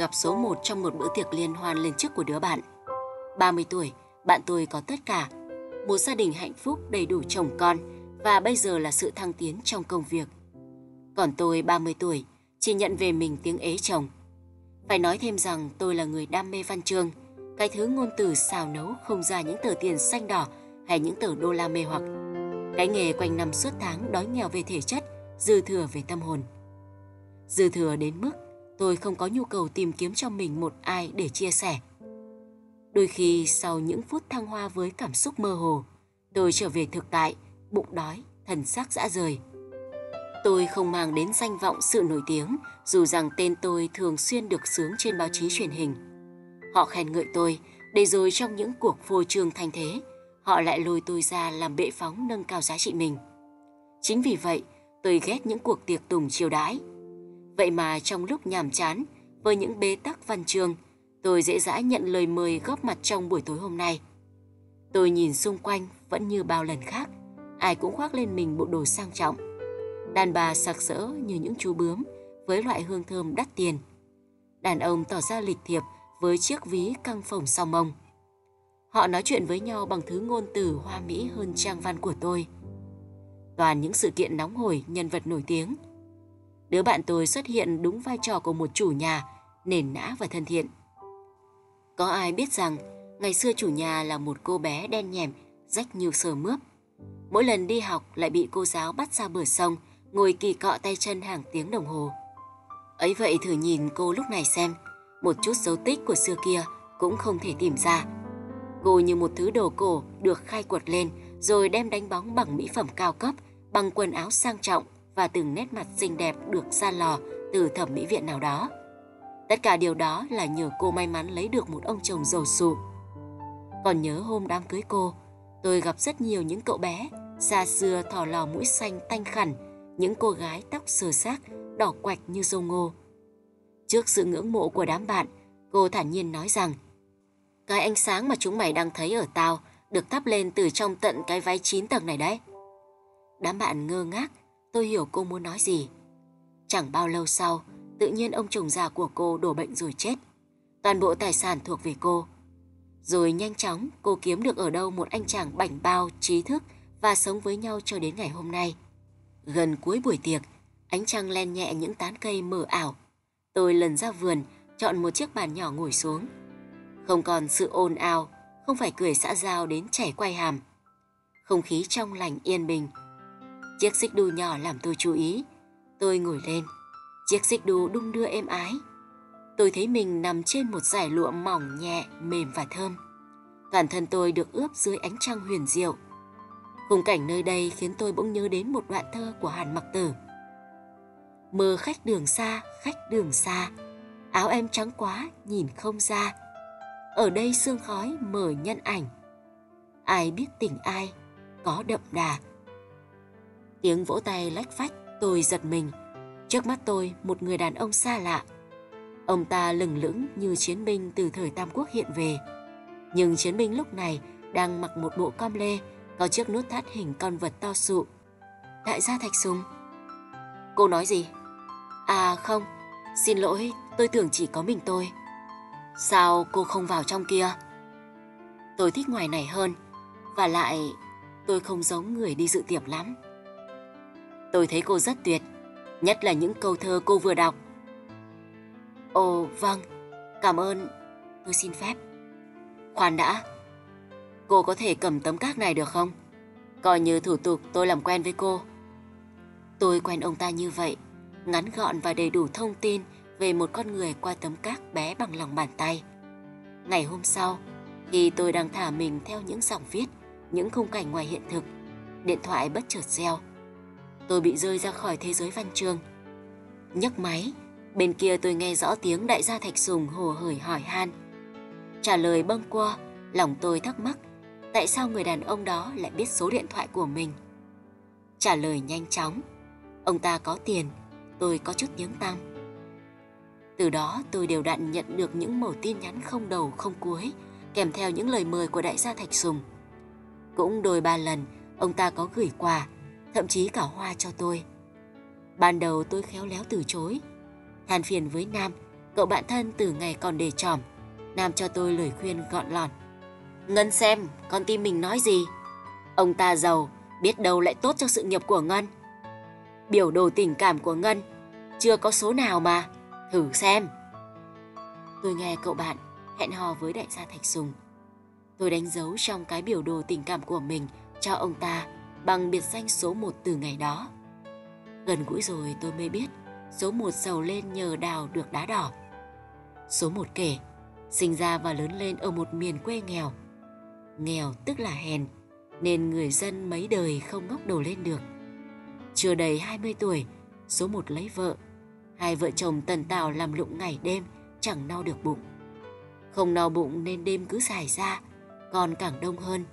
Gặp số một trong một bữa tiệc liên hoan lên chức của đứa bạn. 30 tuổi, bạn tôi có tất cả. Một gia đình hạnh phúc đầy đủ chồng con và bây giờ là sự thăng tiến trong công việc. Còn tôi 30 tuổi, chỉ nhận về mình tiếng ế chồng. Phải nói thêm rằng tôi là người đam mê văn chương, cái thứ ngôn từ xào nấu không ra những tờ tiền xanh đỏ hay những tờ đô la mê hoặc. Cái nghề quanh năm suốt tháng đói nghèo về thể chất, dư thừa về tâm hồn. Dư thừa đến mức tôi không có nhu cầu tìm kiếm cho mình một ai để chia sẻ. Đôi khi sau những phút thăng hoa với cảm xúc mơ hồ, tôi trở về thực tại, bụng đói, thần xác dã rời. Tôi không mang đến danh vọng sự nổi tiếng, dù rằng tên tôi thường xuyên được sướng trên báo chí truyền hình. Họ khen ngợi tôi, để rồi trong những cuộc phô trương thanh thế, họ lại lôi tôi ra làm bệ phóng nâng cao giá trị mình. Chính vì vậy, tôi ghét những cuộc tiệc tùng chiêu đãi. Vậy mà trong lúc nhàm chán, với những bế tắc văn chương, tôi dễ dãi nhận lời mời góp mặt trong buổi tối hôm nay. Tôi nhìn xung quanh vẫn như bao lần khác, ai cũng khoác lên mình bộ đồ sang trọng. Đàn bà sặc sỡ như những chú bướm với loại hương thơm đắt tiền. Đàn ông tỏ ra lịch thiệp với chiếc ví căng phồng sau mông. Họ nói chuyện với nhau bằng thứ ngôn từ hoa mỹ hơn trang văn của tôi. Toàn những sự kiện nóng hổi, nhân vật nổi tiếng. Đứa bạn tôi xuất hiện đúng vai trò của một chủ nhà, nền nã và thân thiện. Có ai biết rằng ngày xưa chủ nhà là một cô bé đen nhèm, rách nhiều sờ mướp. Mỗi lần đi học lại bị cô giáo bắt ra bờ sông, ngồi kỳ cọ tay chân hàng tiếng đồng hồ. Ấy vậy thử nhìn cô lúc này xem, một chút dấu tích của xưa kia cũng không thể tìm ra. Cô như một thứ đồ cổ được khai quật lên rồi đem đánh bóng bằng mỹ phẩm cao cấp, bằng quần áo sang trọng và từng nét mặt xinh đẹp được ra lò từ thẩm mỹ viện nào đó. Tất cả điều đó là nhờ cô may mắn lấy được một ông chồng giàu sụ. Còn nhớ hôm đám cưới cô, tôi gặp rất nhiều những cậu bé, xa xưa thỏ lò mũi xanh tanh khẩn, những cô gái tóc sờ xác, đỏ quạch như dâu ngô. Trước sự ngưỡng mộ của đám bạn, cô thản nhiên nói rằng Cái ánh sáng mà chúng mày đang thấy ở tao được thắp lên từ trong tận cái váy chín tầng này đấy. Đám bạn ngơ ngác, tôi hiểu cô muốn nói gì. Chẳng bao lâu sau, tự nhiên ông chồng già của cô đổ bệnh rồi chết. Toàn bộ tài sản thuộc về cô. Rồi nhanh chóng cô kiếm được ở đâu một anh chàng bảnh bao, trí thức và sống với nhau cho đến ngày hôm nay. Gần cuối buổi tiệc, ánh trăng len nhẹ những tán cây mờ ảo. Tôi lần ra vườn, chọn một chiếc bàn nhỏ ngồi xuống. Không còn sự ồn ào, không phải cười xã giao đến chảy quay hàm. Không khí trong lành yên bình. Chiếc xích đu nhỏ làm tôi chú ý. Tôi ngồi lên. Chiếc xích đu đung đưa êm ái. Tôi thấy mình nằm trên một dải lụa mỏng nhẹ, mềm và thơm. Toàn thân tôi được ướp dưới ánh trăng huyền diệu. Khung cảnh nơi đây khiến tôi bỗng nhớ đến một đoạn thơ của Hàn Mặc Tử. Mơ khách đường xa, khách đường xa, áo em trắng quá, nhìn không ra. Ở đây sương khói mờ nhân ảnh. Ai biết tình ai, có đậm đà. Tiếng vỗ tay lách phách, tôi giật mình. Trước mắt tôi một người đàn ông xa lạ. Ông ta lừng lững như chiến binh từ thời Tam Quốc hiện về. Nhưng chiến binh lúc này đang mặc một bộ com lê có chiếc nút thắt hình con vật to sụ. Đại gia Thạch Sùng. Cô nói gì? À không, xin lỗi, tôi tưởng chỉ có mình tôi. Sao cô không vào trong kia? Tôi thích ngoài này hơn, và lại tôi không giống người đi dự tiệc lắm. Tôi thấy cô rất tuyệt, nhất là những câu thơ cô vừa đọc. Ồ, vâng, cảm ơn, tôi xin phép. Khoan đã, cô có thể cầm tấm các này được không? Coi như thủ tục tôi làm quen với cô. Tôi quen ông ta như vậy, ngắn gọn và đầy đủ thông tin về một con người qua tấm các bé bằng lòng bàn tay. Ngày hôm sau, khi tôi đang thả mình theo những dòng viết, những khung cảnh ngoài hiện thực, điện thoại bất chợt reo. Tôi bị rơi ra khỏi thế giới văn chương. nhấc máy, bên kia tôi nghe rõ tiếng đại gia Thạch Sùng hồ hởi hỏi han. Trả lời bâng qua, lòng tôi thắc mắc tại sao người đàn ông đó lại biết số điện thoại của mình. Trả lời nhanh chóng, ông ta có tiền, tôi có chút tiếng tăng. Từ đó tôi đều đặn nhận được những mẩu tin nhắn không đầu không cuối, kèm theo những lời mời của đại gia Thạch Sùng. Cũng đôi ba lần, ông ta có gửi quà, thậm chí cả hoa cho tôi. Ban đầu tôi khéo léo từ chối, than phiền với Nam cậu bạn thân từ ngày còn để tròm, Nam cho tôi lời khuyên gọn lọn. Ngân xem, con tim mình nói gì? Ông ta giàu, biết đâu lại tốt cho sự nghiệp của Ngân. Biểu đồ tình cảm của Ngân, chưa có số nào mà, thử xem. Tôi nghe cậu bạn hẹn hò với đại gia Thạch Sùng. Tôi đánh dấu trong cái biểu đồ tình cảm của mình cho ông ta bằng biệt danh số một từ ngày đó. Gần gũi rồi tôi mới biết số một giàu lên nhờ đào được đá đỏ. Số một kể, sinh ra và lớn lên ở một miền quê nghèo. Nghèo tức là hèn, nên người dân mấy đời không ngóc đầu lên được. Chưa đầy 20 tuổi, số một lấy vợ. Hai vợ chồng tần tào làm lụng ngày đêm, chẳng no được bụng. Không no bụng nên đêm cứ dài ra, còn càng đông hơn.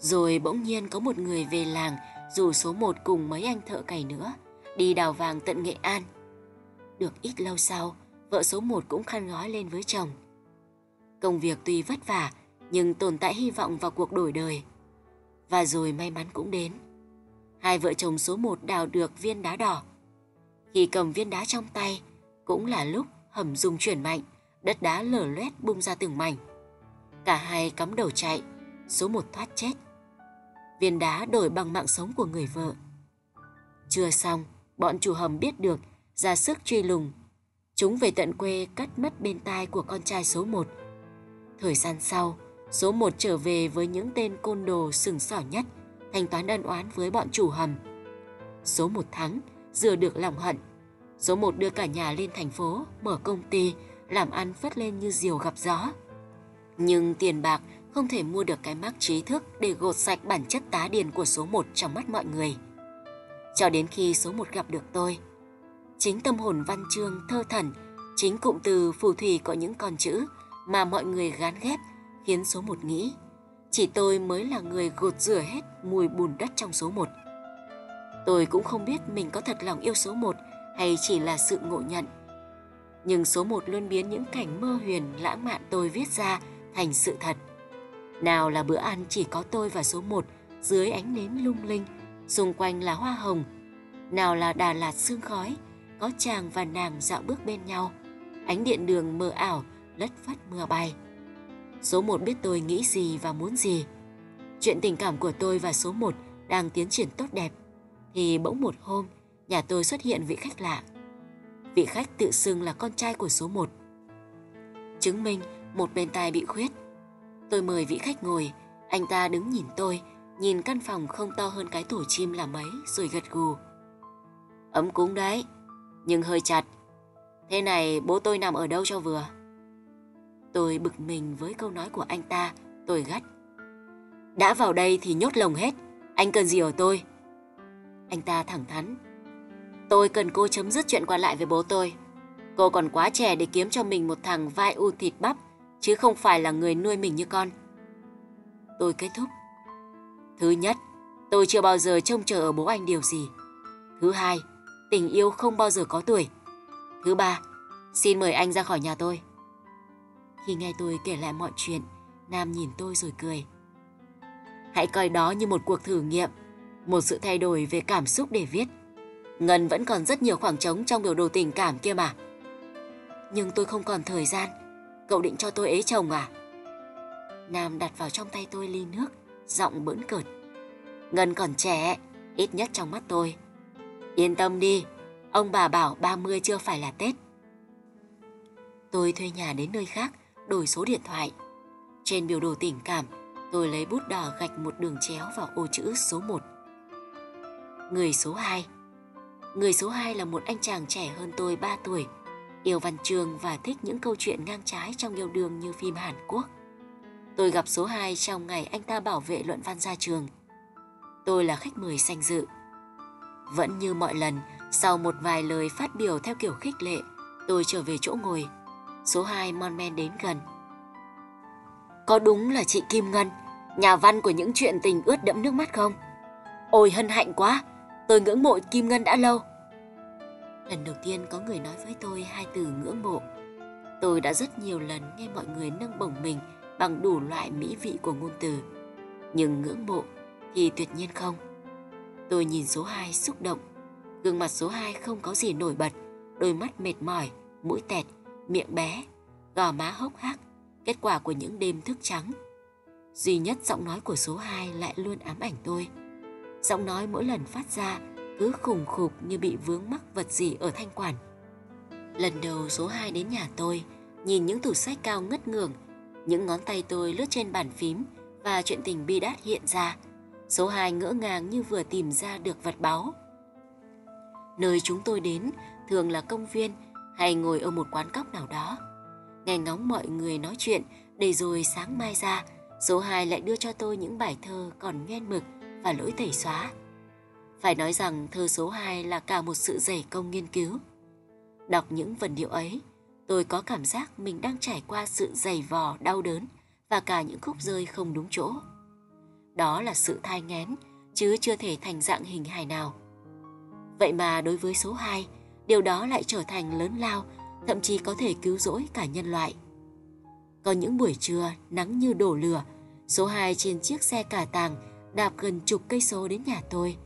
Rồi bỗng nhiên có một người về làng dù số một cùng mấy anh thợ cày nữa, đi đào vàng tận Nghệ An. Được ít lâu sau, vợ số một cũng khăn gói lên với chồng. Công việc tuy vất vả, nhưng tồn tại hy vọng vào cuộc đổi đời. Và rồi may mắn cũng đến. Hai vợ chồng số một đào được viên đá đỏ. Khi cầm viên đá trong tay, cũng là lúc hầm rung chuyển mạnh, đất đá lở loét bung ra từng mảnh. Cả hai cắm đầu chạy, số một thoát chết. Viên đá đổi bằng mạng sống của người vợ. Chưa xong, bọn chủ hầm biết được, ra sức truy lùng. Chúng về tận quê cắt mất bên tai của con trai số một. Thời gian sau, số một trở về với những tên côn đồ sừng sỏ nhất, thanh toán ân oán với bọn chủ hầm. Số một thắng, rửa được lòng hận. Số một đưa cả nhà lên thành phố, mở công ty, làm ăn phất lên như diều gặp gió. Nhưng tiền bạc không thể mua được cái mác trí thức để gột sạch bản chất tá điền của số một trong mắt mọi người. Cho đến khi số một gặp được tôi, chính tâm hồn văn chương thơ thần, chính cụm từ phù thủy có những con chữ mà mọi người gán ghép khiến số một nghĩ chỉ tôi mới là người gột rửa hết mùi bùn đất trong số một. Tôi cũng không biết mình có thật lòng yêu số một hay chỉ là sự ngộ nhận. Nhưng số một luôn biến những cảnh mơ huyền lãng mạn tôi viết ra thành sự thật. Nào là bữa ăn chỉ có tôi và số một dưới ánh nến lung linh, xung quanh là hoa hồng. Nào là Đà Lạt sương khói, có chàng và nàng dạo bước bên nhau. Ánh điện đường mờ ảo, lất phất mưa bay. Số một biết tôi nghĩ gì và muốn gì. Chuyện tình cảm của tôi và số một đang tiến triển tốt đẹp. Thì bỗng một hôm, nhà tôi xuất hiện vị khách lạ. Vị khách tự xưng là con trai của số một. Chứng minh một bên tai bị khuyết, Tôi mời vị khách ngồi, anh ta đứng nhìn tôi, nhìn căn phòng không to hơn cái tổ chim là mấy rồi gật gù. Ấm cúng đấy, nhưng hơi chặt. Thế này bố tôi nằm ở đâu cho vừa? Tôi bực mình với câu nói của anh ta, tôi gắt. Đã vào đây thì nhốt lồng hết, anh cần gì ở tôi? Anh ta thẳng thắn. Tôi cần cô chấm dứt chuyện qua lại với bố tôi. Cô còn quá trẻ để kiếm cho mình một thằng vai u thịt bắp chứ không phải là người nuôi mình như con. Tôi kết thúc. Thứ nhất, tôi chưa bao giờ trông chờ ở bố anh điều gì. Thứ hai, tình yêu không bao giờ có tuổi. Thứ ba, xin mời anh ra khỏi nhà tôi. Khi nghe tôi kể lại mọi chuyện, Nam nhìn tôi rồi cười. Hãy coi đó như một cuộc thử nghiệm, một sự thay đổi về cảm xúc để viết. Ngân vẫn còn rất nhiều khoảng trống trong biểu đồ tình cảm kia mà. Nhưng tôi không còn thời gian Cậu định cho tôi ế chồng à? Nam đặt vào trong tay tôi ly nước, giọng bỡn cợt. Ngân còn trẻ, ít nhất trong mắt tôi. Yên tâm đi, ông bà bảo 30 chưa phải là Tết. Tôi thuê nhà đến nơi khác, đổi số điện thoại. Trên biểu đồ tình cảm, tôi lấy bút đỏ gạch một đường chéo vào ô chữ số 1. Người số 2 Người số 2 là một anh chàng trẻ hơn tôi 3 tuổi, yêu văn chương và thích những câu chuyện ngang trái trong yêu đương như phim Hàn Quốc. Tôi gặp số 2 trong ngày anh ta bảo vệ luận văn ra trường. Tôi là khách mời danh dự. Vẫn như mọi lần, sau một vài lời phát biểu theo kiểu khích lệ, tôi trở về chỗ ngồi. Số 2 mon men đến gần. Có đúng là chị Kim Ngân, nhà văn của những chuyện tình ướt đẫm nước mắt không? Ôi hân hạnh quá, tôi ngưỡng mộ Kim Ngân đã lâu. Lần đầu tiên có người nói với tôi hai từ ngưỡng mộ. Tôi đã rất nhiều lần nghe mọi người nâng bổng mình bằng đủ loại mỹ vị của ngôn từ. Nhưng ngưỡng mộ thì tuyệt nhiên không. Tôi nhìn số 2 xúc động. Gương mặt số 2 không có gì nổi bật, đôi mắt mệt mỏi, mũi tẹt, miệng bé, gò má hốc hác, kết quả của những đêm thức trắng. Duy nhất giọng nói của số 2 lại luôn ám ảnh tôi. Giọng nói mỗi lần phát ra cứ khủng khục như bị vướng mắc vật gì ở thanh quản. Lần đầu số 2 đến nhà tôi, nhìn những tủ sách cao ngất ngường, những ngón tay tôi lướt trên bàn phím và chuyện tình bi đát hiện ra. Số 2 ngỡ ngàng như vừa tìm ra được vật báu. Nơi chúng tôi đến thường là công viên hay ngồi ở một quán cóc nào đó. Nghe ngóng mọi người nói chuyện để rồi sáng mai ra, số 2 lại đưa cho tôi những bài thơ còn nghe mực và lỗi tẩy xóa. Phải nói rằng thơ số 2 là cả một sự dày công nghiên cứu. Đọc những vần điệu ấy, tôi có cảm giác mình đang trải qua sự dày vò, đau đớn và cả những khúc rơi không đúng chỗ. Đó là sự thai ngén, chứ chưa thể thành dạng hình hài nào. Vậy mà đối với số 2, điều đó lại trở thành lớn lao, thậm chí có thể cứu rỗi cả nhân loại. Có những buổi trưa nắng như đổ lửa, số 2 trên chiếc xe cả tàng đạp gần chục cây số đến nhà tôi.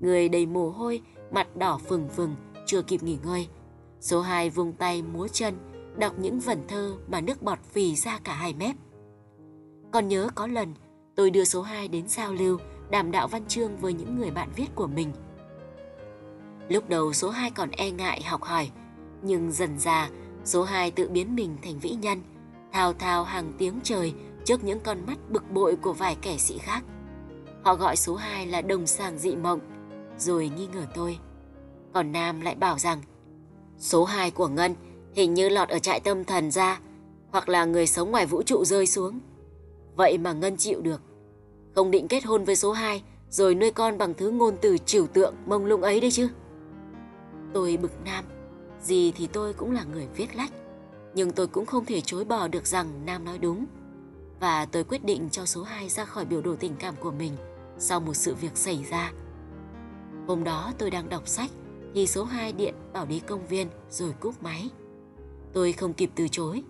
Người đầy mồ hôi, mặt đỏ phừng phừng, chưa kịp nghỉ ngơi. Số 2 vung tay múa chân, đọc những vần thơ mà nước bọt phì ra cả hai mép. Còn nhớ có lần tôi đưa số 2 đến giao lưu, đàm đạo văn chương với những người bạn viết của mình. Lúc đầu số 2 còn e ngại học hỏi, nhưng dần già số 2 tự biến mình thành vĩ nhân, thao thao hàng tiếng trời trước những con mắt bực bội của vài kẻ sĩ khác. Họ gọi số 2 là đồng sàng dị mộng, rồi nghi ngờ tôi. Còn Nam lại bảo rằng số 2 của Ngân hình như lọt ở trại tâm thần ra, hoặc là người sống ngoài vũ trụ rơi xuống. Vậy mà Ngân chịu được. Không định kết hôn với số 2 rồi nuôi con bằng thứ ngôn từ trừu tượng mông lung ấy đấy chứ. Tôi bực Nam, gì thì tôi cũng là người viết lách, nhưng tôi cũng không thể chối bỏ được rằng Nam nói đúng. Và tôi quyết định cho số 2 ra khỏi biểu đồ tình cảm của mình sau một sự việc xảy ra. Hôm đó tôi đang đọc sách thì số 2 điện bảo đi công viên rồi cúp máy. Tôi không kịp từ chối.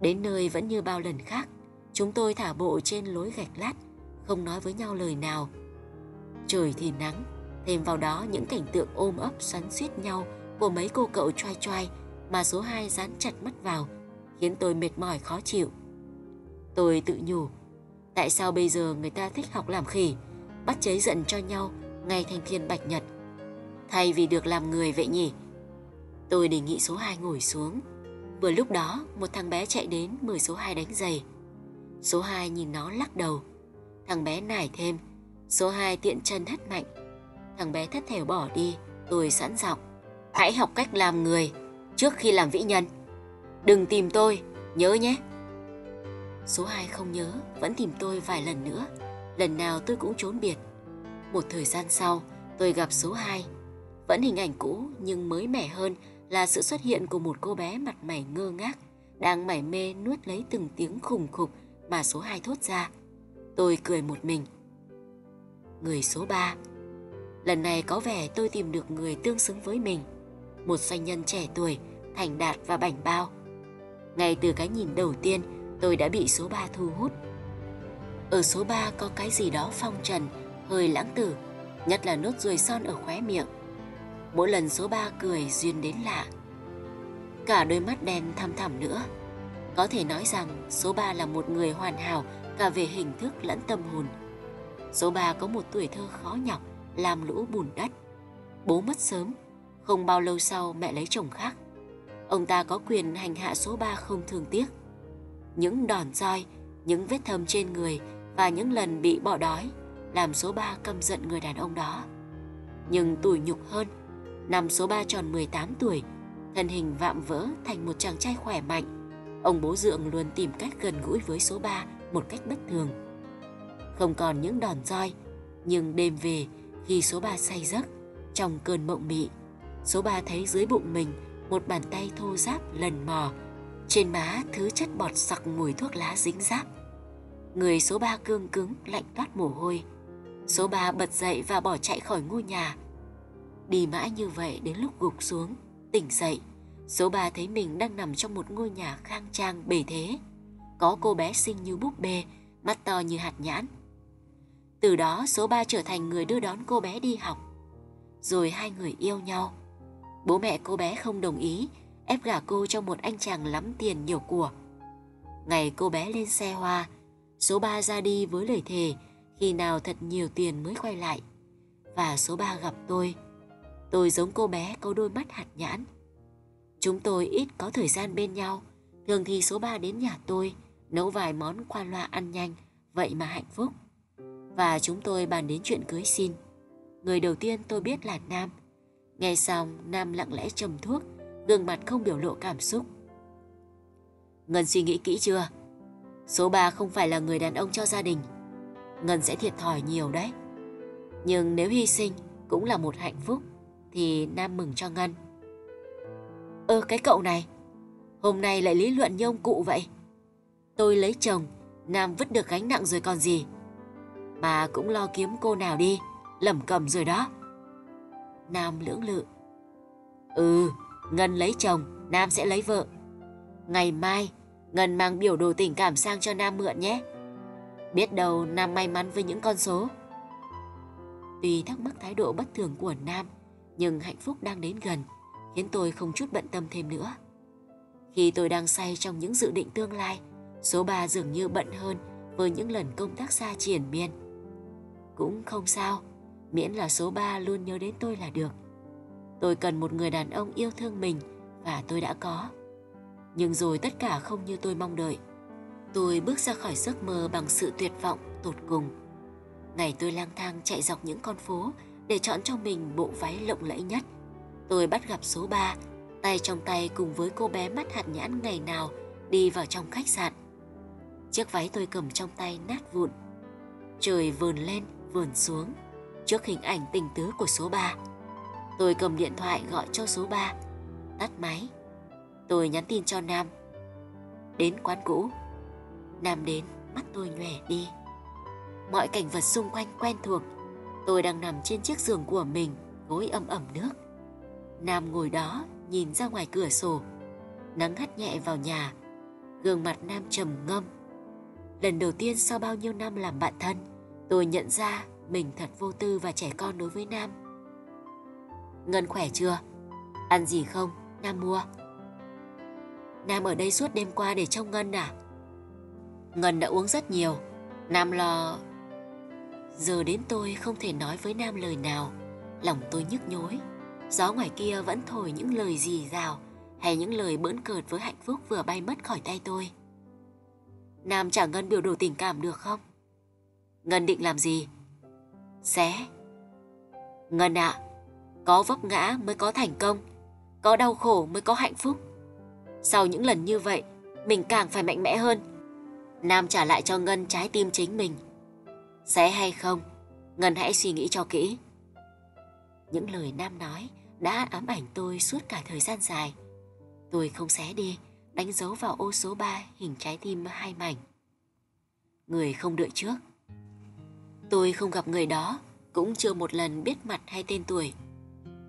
Đến nơi vẫn như bao lần khác, chúng tôi thả bộ trên lối gạch lát, không nói với nhau lời nào. Trời thì nắng, thêm vào đó những cảnh tượng ôm ấp xoắn suýt nhau của mấy cô cậu choai choai mà số 2 dán chặt mắt vào, khiến tôi mệt mỏi khó chịu. Tôi tự nhủ, tại sao bây giờ người ta thích học làm khỉ, bắt cháy giận cho nhau ngay thành thiên bạch nhật. Thay vì được làm người vậy nhỉ? Tôi đề nghị số 2 ngồi xuống. Vừa lúc đó, một thằng bé chạy đến mời số 2 đánh giày. Số 2 nhìn nó lắc đầu. Thằng bé nải thêm. Số 2 tiện chân hất mạnh. Thằng bé thất thểu bỏ đi. Tôi sẵn giọng. Hãy học cách làm người trước khi làm vĩ nhân. Đừng tìm tôi, nhớ nhé. Số 2 không nhớ, vẫn tìm tôi vài lần nữa. Lần nào tôi cũng trốn biệt. Một thời gian sau, tôi gặp số 2. Vẫn hình ảnh cũ nhưng mới mẻ hơn là sự xuất hiện của một cô bé mặt mày ngơ ngác, đang mải mê nuốt lấy từng tiếng khủng khục mà số 2 thốt ra. Tôi cười một mình. Người số 3. Lần này có vẻ tôi tìm được người tương xứng với mình. Một doanh nhân trẻ tuổi, thành đạt và bảnh bao. Ngay từ cái nhìn đầu tiên, tôi đã bị số 3 thu hút. Ở số 3 có cái gì đó phong trần, hơi lãng tử, nhất là nốt ruồi son ở khóe miệng. Mỗi lần số ba cười duyên đến lạ. Cả đôi mắt đen thăm thẳm nữa. Có thể nói rằng số ba là một người hoàn hảo cả về hình thức lẫn tâm hồn. Số ba có một tuổi thơ khó nhọc, làm lũ bùn đất. Bố mất sớm, không bao lâu sau mẹ lấy chồng khác. Ông ta có quyền hành hạ số ba không thương tiếc. Những đòn roi, những vết thâm trên người và những lần bị bỏ đói làm số 3 căm giận người đàn ông đó. Nhưng tủi nhục hơn, năm số 3 tròn 18 tuổi, thân hình vạm vỡ thành một chàng trai khỏe mạnh. Ông bố dượng luôn tìm cách gần gũi với số 3 một cách bất thường. Không còn những đòn roi, nhưng đêm về khi số 3 say giấc, trong cơn mộng mị, số 3 thấy dưới bụng mình một bàn tay thô ráp lần mò, trên má thứ chất bọt sặc mùi thuốc lá dính ráp. Người số 3 cương cứng, lạnh toát mồ hôi. Số ba bật dậy và bỏ chạy khỏi ngôi nhà. Đi mãi như vậy đến lúc gục xuống, tỉnh dậy, số ba thấy mình đang nằm trong một ngôi nhà khang trang bề thế. Có cô bé xinh như búp bê, mắt to như hạt nhãn. Từ đó số ba trở thành người đưa đón cô bé đi học. Rồi hai người yêu nhau. Bố mẹ cô bé không đồng ý, ép gả cô cho một anh chàng lắm tiền nhiều của. Ngày cô bé lên xe hoa, số ba ra đi với lời thề khi nào thật nhiều tiền mới quay lại. Và số 3 gặp tôi. Tôi giống cô bé có đôi mắt hạt nhãn. Chúng tôi ít có thời gian bên nhau, thường thì số 3 đến nhà tôi, nấu vài món qua loa ăn nhanh, vậy mà hạnh phúc. Và chúng tôi bàn đến chuyện cưới xin. Người đầu tiên tôi biết là Nam. Nghe xong, Nam lặng lẽ trầm thuốc, gương mặt không biểu lộ cảm xúc. Ngân suy nghĩ kỹ chưa? Số 3 không phải là người đàn ông cho gia đình. Ngân sẽ thiệt thòi nhiều đấy. Nhưng nếu hy sinh cũng là một hạnh phúc, thì Nam mừng cho Ngân. Ơ cái cậu này, hôm nay lại lý luận như ông cụ vậy. Tôi lấy chồng, Nam vứt được gánh nặng rồi còn gì. Mà cũng lo kiếm cô nào đi, lẩm cầm rồi đó. Nam lưỡng lự. Ừ, Ngân lấy chồng, Nam sẽ lấy vợ. Ngày mai, Ngân mang biểu đồ tình cảm sang cho Nam mượn nhé. Biết đâu Nam may mắn với những con số. Tuy thắc mắc thái độ bất thường của Nam, nhưng hạnh phúc đang đến gần, khiến tôi không chút bận tâm thêm nữa. Khi tôi đang say trong những dự định tương lai, số 3 dường như bận hơn với những lần công tác xa triển miên. Cũng không sao, miễn là số 3 luôn nhớ đến tôi là được. Tôi cần một người đàn ông yêu thương mình và tôi đã có. Nhưng rồi tất cả không như tôi mong đợi. Tôi bước ra khỏi giấc mơ bằng sự tuyệt vọng tột cùng. Ngày tôi lang thang chạy dọc những con phố để chọn cho mình bộ váy lộng lẫy nhất. Tôi bắt gặp số 3, tay trong tay cùng với cô bé mắt hạt nhãn ngày nào đi vào trong khách sạn. Chiếc váy tôi cầm trong tay nát vụn. Trời vờn lên, vờn xuống trước hình ảnh tình tứ của số 3. Tôi cầm điện thoại gọi cho số 3, tắt máy. Tôi nhắn tin cho Nam. Đến quán cũ. Nam đến, mắt tôi nhòe đi. Mọi cảnh vật xung quanh quen thuộc. Tôi đang nằm trên chiếc giường của mình, gối ẩm ẩm nước. Nam ngồi đó, nhìn ra ngoài cửa sổ. Nắng hắt nhẹ vào nhà. Gương mặt Nam trầm ngâm. Lần đầu tiên sau bao nhiêu năm làm bạn thân, tôi nhận ra mình thật vô tư và trẻ con đối với Nam. Ngân khỏe chưa? Ăn gì không? Nam mua. Nam ở đây suốt đêm qua để trông Ngân à? Ngân đã uống rất nhiều. Nam lo... Giờ đến tôi không thể nói với Nam lời nào. Lòng tôi nhức nhối. Gió ngoài kia vẫn thổi những lời gì rào hay những lời bỡn cợt với hạnh phúc vừa bay mất khỏi tay tôi. Nam trả Ngân biểu đồ tình cảm được không? Ngân định làm gì? Xé. Ngân ạ, à, có vấp ngã mới có thành công, có đau khổ mới có hạnh phúc. Sau những lần như vậy, mình càng phải mạnh mẽ hơn. Nam trả lại cho Ngân trái tim chính mình. sẽ hay không, Ngân hãy suy nghĩ cho kỹ. Những lời Nam nói đã ám ảnh tôi suốt cả thời gian dài. Tôi không xé đi, đánh dấu vào ô số 3 hình trái tim hai mảnh. Người không đợi trước. Tôi không gặp người đó, cũng chưa một lần biết mặt hay tên tuổi.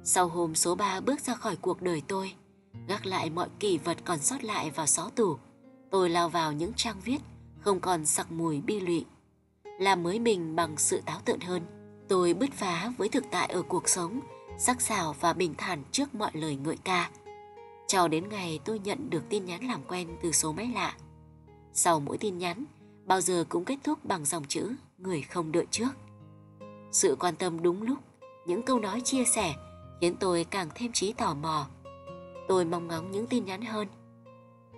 Sau hôm số 3 bước ra khỏi cuộc đời tôi, gác lại mọi kỷ vật còn sót lại vào xó tủ, tôi lao vào những trang viết không còn sặc mùi bi lụy. Làm mới mình bằng sự táo tợn hơn, tôi bứt phá với thực tại ở cuộc sống, sắc sảo và bình thản trước mọi lời ngợi ca. Cho đến ngày tôi nhận được tin nhắn làm quen từ số máy lạ. Sau mỗi tin nhắn, bao giờ cũng kết thúc bằng dòng chữ người không đợi trước. Sự quan tâm đúng lúc, những câu nói chia sẻ khiến tôi càng thêm trí tò mò. Tôi mong ngóng những tin nhắn hơn.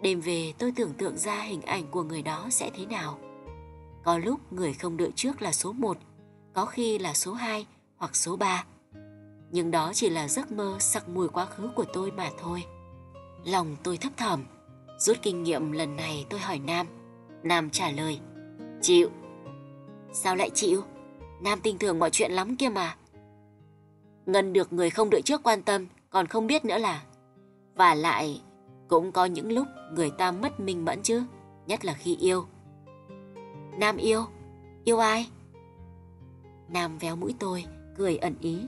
Đêm về tôi tưởng tượng ra hình ảnh của người đó sẽ thế nào. Có lúc người không đợi trước là số 1, có khi là số 2 hoặc số 3. Nhưng đó chỉ là giấc mơ sặc mùi quá khứ của tôi mà thôi. Lòng tôi thấp thỏm. Rút kinh nghiệm lần này tôi hỏi Nam. Nam trả lời. Chịu. Sao lại chịu? Nam tin thường mọi chuyện lắm kia mà. Ngân được người không đợi trước quan tâm, còn không biết nữa là. Và lại, cũng có những lúc người ta mất minh mẫn chứ, nhất là khi yêu. Nam yêu? Yêu ai? Nam véo mũi tôi, cười ẩn ý.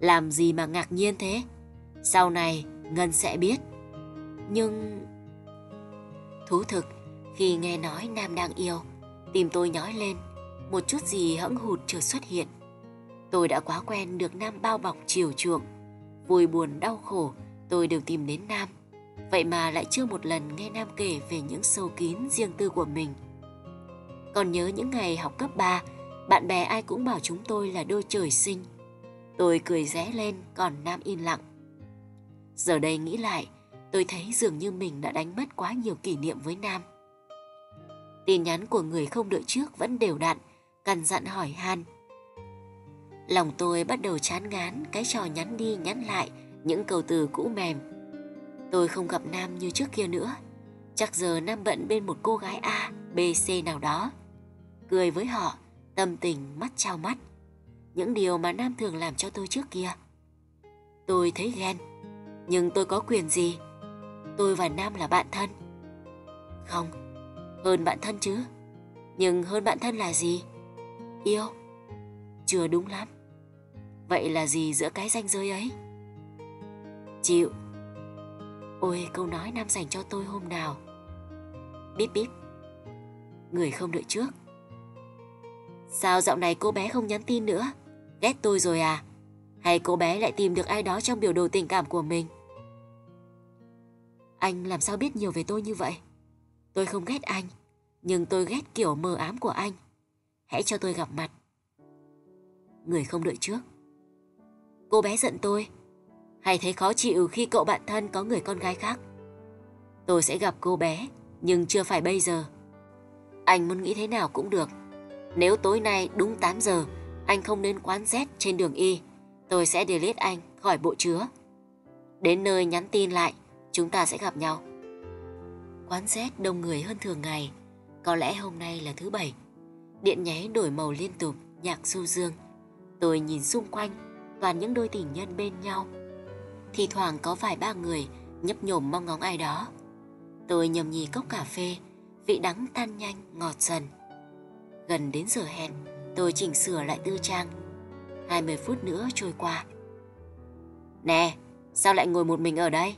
Làm gì mà ngạc nhiên thế? Sau này Ngân sẽ biết. Nhưng... Thú thực, khi nghe nói Nam đang yêu, tim tôi nhói lên, một chút gì hẫng hụt chợt xuất hiện. Tôi đã quá quen được Nam bao bọc chiều chuộng, vui buồn đau khổ tôi đều tìm đến Nam. Vậy mà lại chưa một lần nghe Nam kể về những sâu kín riêng tư của mình. Còn nhớ những ngày học cấp 3, bạn bè ai cũng bảo chúng tôi là đôi trời sinh. Tôi cười ré lên, còn Nam im lặng. Giờ đây nghĩ lại, tôi thấy dường như mình đã đánh mất quá nhiều kỷ niệm với Nam. Tin nhắn của người không đợi trước vẫn đều đặn, Cằn dặn hỏi han. Lòng tôi bắt đầu chán ngán cái trò nhắn đi nhắn lại những câu từ cũ mềm. Tôi không gặp Nam như trước kia nữa. Chắc giờ Nam bận bên một cô gái A, B, C nào đó. Cười với họ, tâm tình mắt trao mắt. Những điều mà Nam thường làm cho tôi trước kia. Tôi thấy ghen, nhưng tôi có quyền gì? Tôi và Nam là bạn thân. Không, hơn bạn thân chứ. Nhưng hơn bạn thân là gì? Yêu. Chưa đúng lắm. Vậy là gì giữa cái ranh giới ấy? Chịu. Ôi câu nói Nam dành cho tôi hôm nào. Bíp bíp. Người không đợi trước. Sao dạo này cô bé không nhắn tin nữa? Ghét tôi rồi à? Hay cô bé lại tìm được ai đó trong biểu đồ tình cảm của mình? Anh làm sao biết nhiều về tôi như vậy? Tôi không ghét anh, nhưng tôi ghét kiểu mờ ám của anh. Hãy cho tôi gặp mặt. Người không đợi trước. Cô bé giận tôi, hay thấy khó chịu khi cậu bạn thân có người con gái khác. Tôi sẽ gặp cô bé, nhưng chưa phải bây giờ. Anh muốn nghĩ thế nào cũng được. Nếu tối nay đúng 8 giờ, anh không đến quán Z trên đường Y, tôi sẽ delete anh khỏi bộ chứa. Đến nơi nhắn tin lại, chúng ta sẽ gặp nhau. Quán Z đông người hơn thường ngày, có lẽ hôm nay là thứ bảy. Điện nháy đổi màu liên tục, nhạc du dương. Tôi nhìn xung quanh, toàn những đôi tình nhân bên nhau. Thì thoảng có vài ba người nhấp nhổm mong ngóng ai đó. Tôi nhầm nhì cốc cà phê, vị đắng tan nhanh, ngọt dần. Gần đến giờ hẹn, tôi chỉnh sửa lại tư trang. 20 phút nữa trôi qua. Nè, sao lại ngồi một mình ở đây?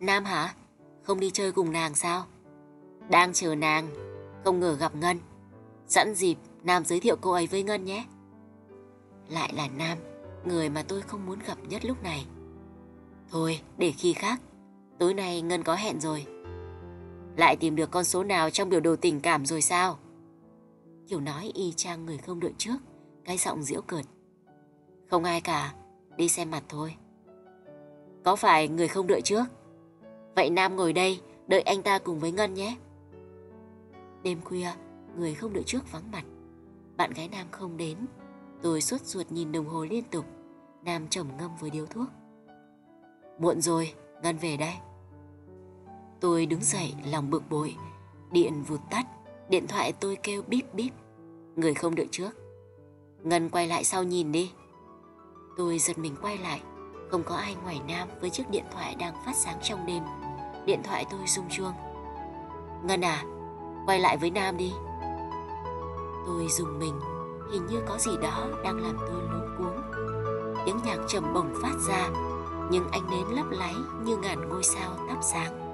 Nam hả? Không đi chơi cùng nàng sao? Đang chờ nàng, không ngờ gặp Ngân. Sẵn dịp, Nam giới thiệu cô ấy với Ngân nhé. Lại là Nam, người mà tôi không muốn gặp nhất lúc này. Thôi, để khi khác. Tối nay Ngân có hẹn rồi. Lại tìm được con số nào trong biểu đồ tình cảm rồi sao? Kiểu nói y chang người không đợi trước, cái giọng diễu cợt. Không ai cả, đi xem mặt thôi. Có phải người không đợi trước? Vậy Nam ngồi đây, đợi anh ta cùng với Ngân nhé. Đêm khuya, người không đợi trước vắng mặt. Bạn gái Nam không đến. Tôi suốt ruột nhìn đồng hồ liên tục. Nam trầm ngâm với điếu thuốc. Muộn rồi, Ngân về đây. Tôi đứng dậy lòng bực bội. Điện vụt tắt, điện thoại tôi kêu bíp bíp. Người không đợi trước. Ngân quay lại sau nhìn đi. Tôi giật mình quay lại. Không có ai ngoài Nam với chiếc điện thoại đang phát sáng trong đêm. Điện thoại tôi rung chuông. Ngân à, quay lại với Nam đi. Tôi dùng mình, hình như có gì đó đang làm tôi luống cuống. Tiếng nhạc trầm bổng phát ra, nhưng ánh nến lấp láy như ngàn ngôi sao thắp sáng.